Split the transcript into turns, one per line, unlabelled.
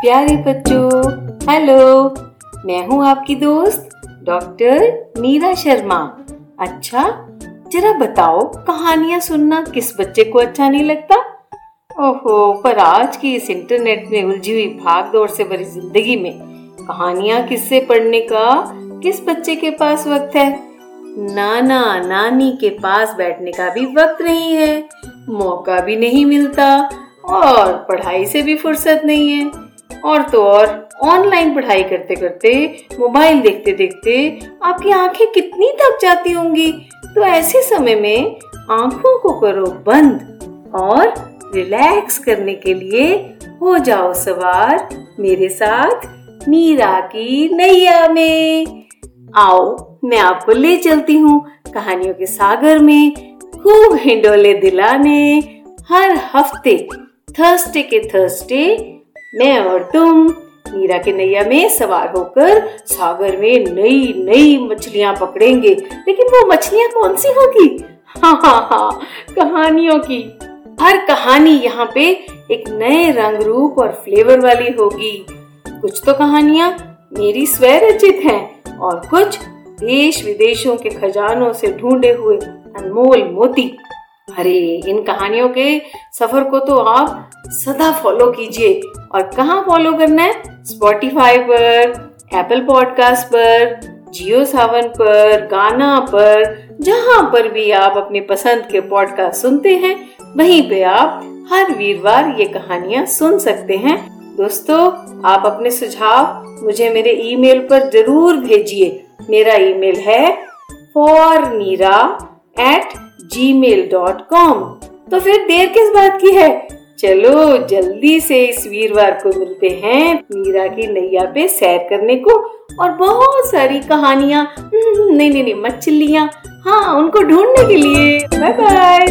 प्यारे बच्चों, हेलो, मैं हूँ आपकी दोस्त, डॉक्टर मीरा शर्मा। अच्छा जरा बताओ, कहानियाँ सुनना किस बच्चे को अच्छा नहीं लगता? ओहो, पर आज की इस इंटरनेट में उलझी हुई भाग दौड़ से भरी ज़िंदगी में कहानियाँ किससे पढ़ने का किस बच्चे के पास वक्त है? नाना, नानी के पास बैठने का भी वक्त नहीं है, मौका भी नहीं मिलता, और पढ़ाई से भी फुर्सत नहीं है। और तो और ऑनलाइन पढ़ाई करते करते मोबाइल देखते देखते, आपकी आँखें कितनी थक जाती होंगी। तो ऐसे समय में, आँखों को करो बंद और रिलैक्स करने के लिए हो जाओ सवार। मेरे साथ, मीरा की नैया में। आओ, मैं आपको ले चलती हूँ कहानियों के सागर में, खूब हिंडोले दिलाने। हर हफ़्ते थर्सडे के थर्सडे मैं और तुम, मीरा के नैया में सवार होकर सागर में नई नई मछलियाँ पकड़ेंगे। लेकिन वो मछलियाँ कौन सी होगी? हाँ हाँ हाँ कहानियों की। हर कहानी यहाँ पे एक नए रंग रूप और फ्लेवर वाली होगी। कुछ तो कहानियाँ मेरी स्व रचित हैं और कुछ देश विदेशों के खजानों से ढूंढे हुए अनमोल मोती। अरे, इन कहानियों के सफ़र को तो आप सदा फॉलो कीजिए। और कहाँ फॉलो करना है? स्पॉटिफाई पर एप्पल पॉडकास्ट पर जियो सावन पर गाना पर, जहाँ पर भी आप अपने पसंद के पॉडकास्ट सुनते हैं, वहीं पे आप हर वीरवार ये कहानियाँ सुन सकते हैं। दोस्तों, आप अपने सुझाव मुझे मेरे ईमेल पर ज़रूर भेजिए। मेरा ईमेल है for Neera at Gmail dot com तो फिर देर किस बात की है? चलो, जल्दी से इस वीरवार को मिलते हैं मीरा की नैया पे सैर करने को और बहुत सारी कहानियाँ नहीं नहीं नहीं, मछलियाँ। हाँ उनको ढूँढने के लिए। Bye bye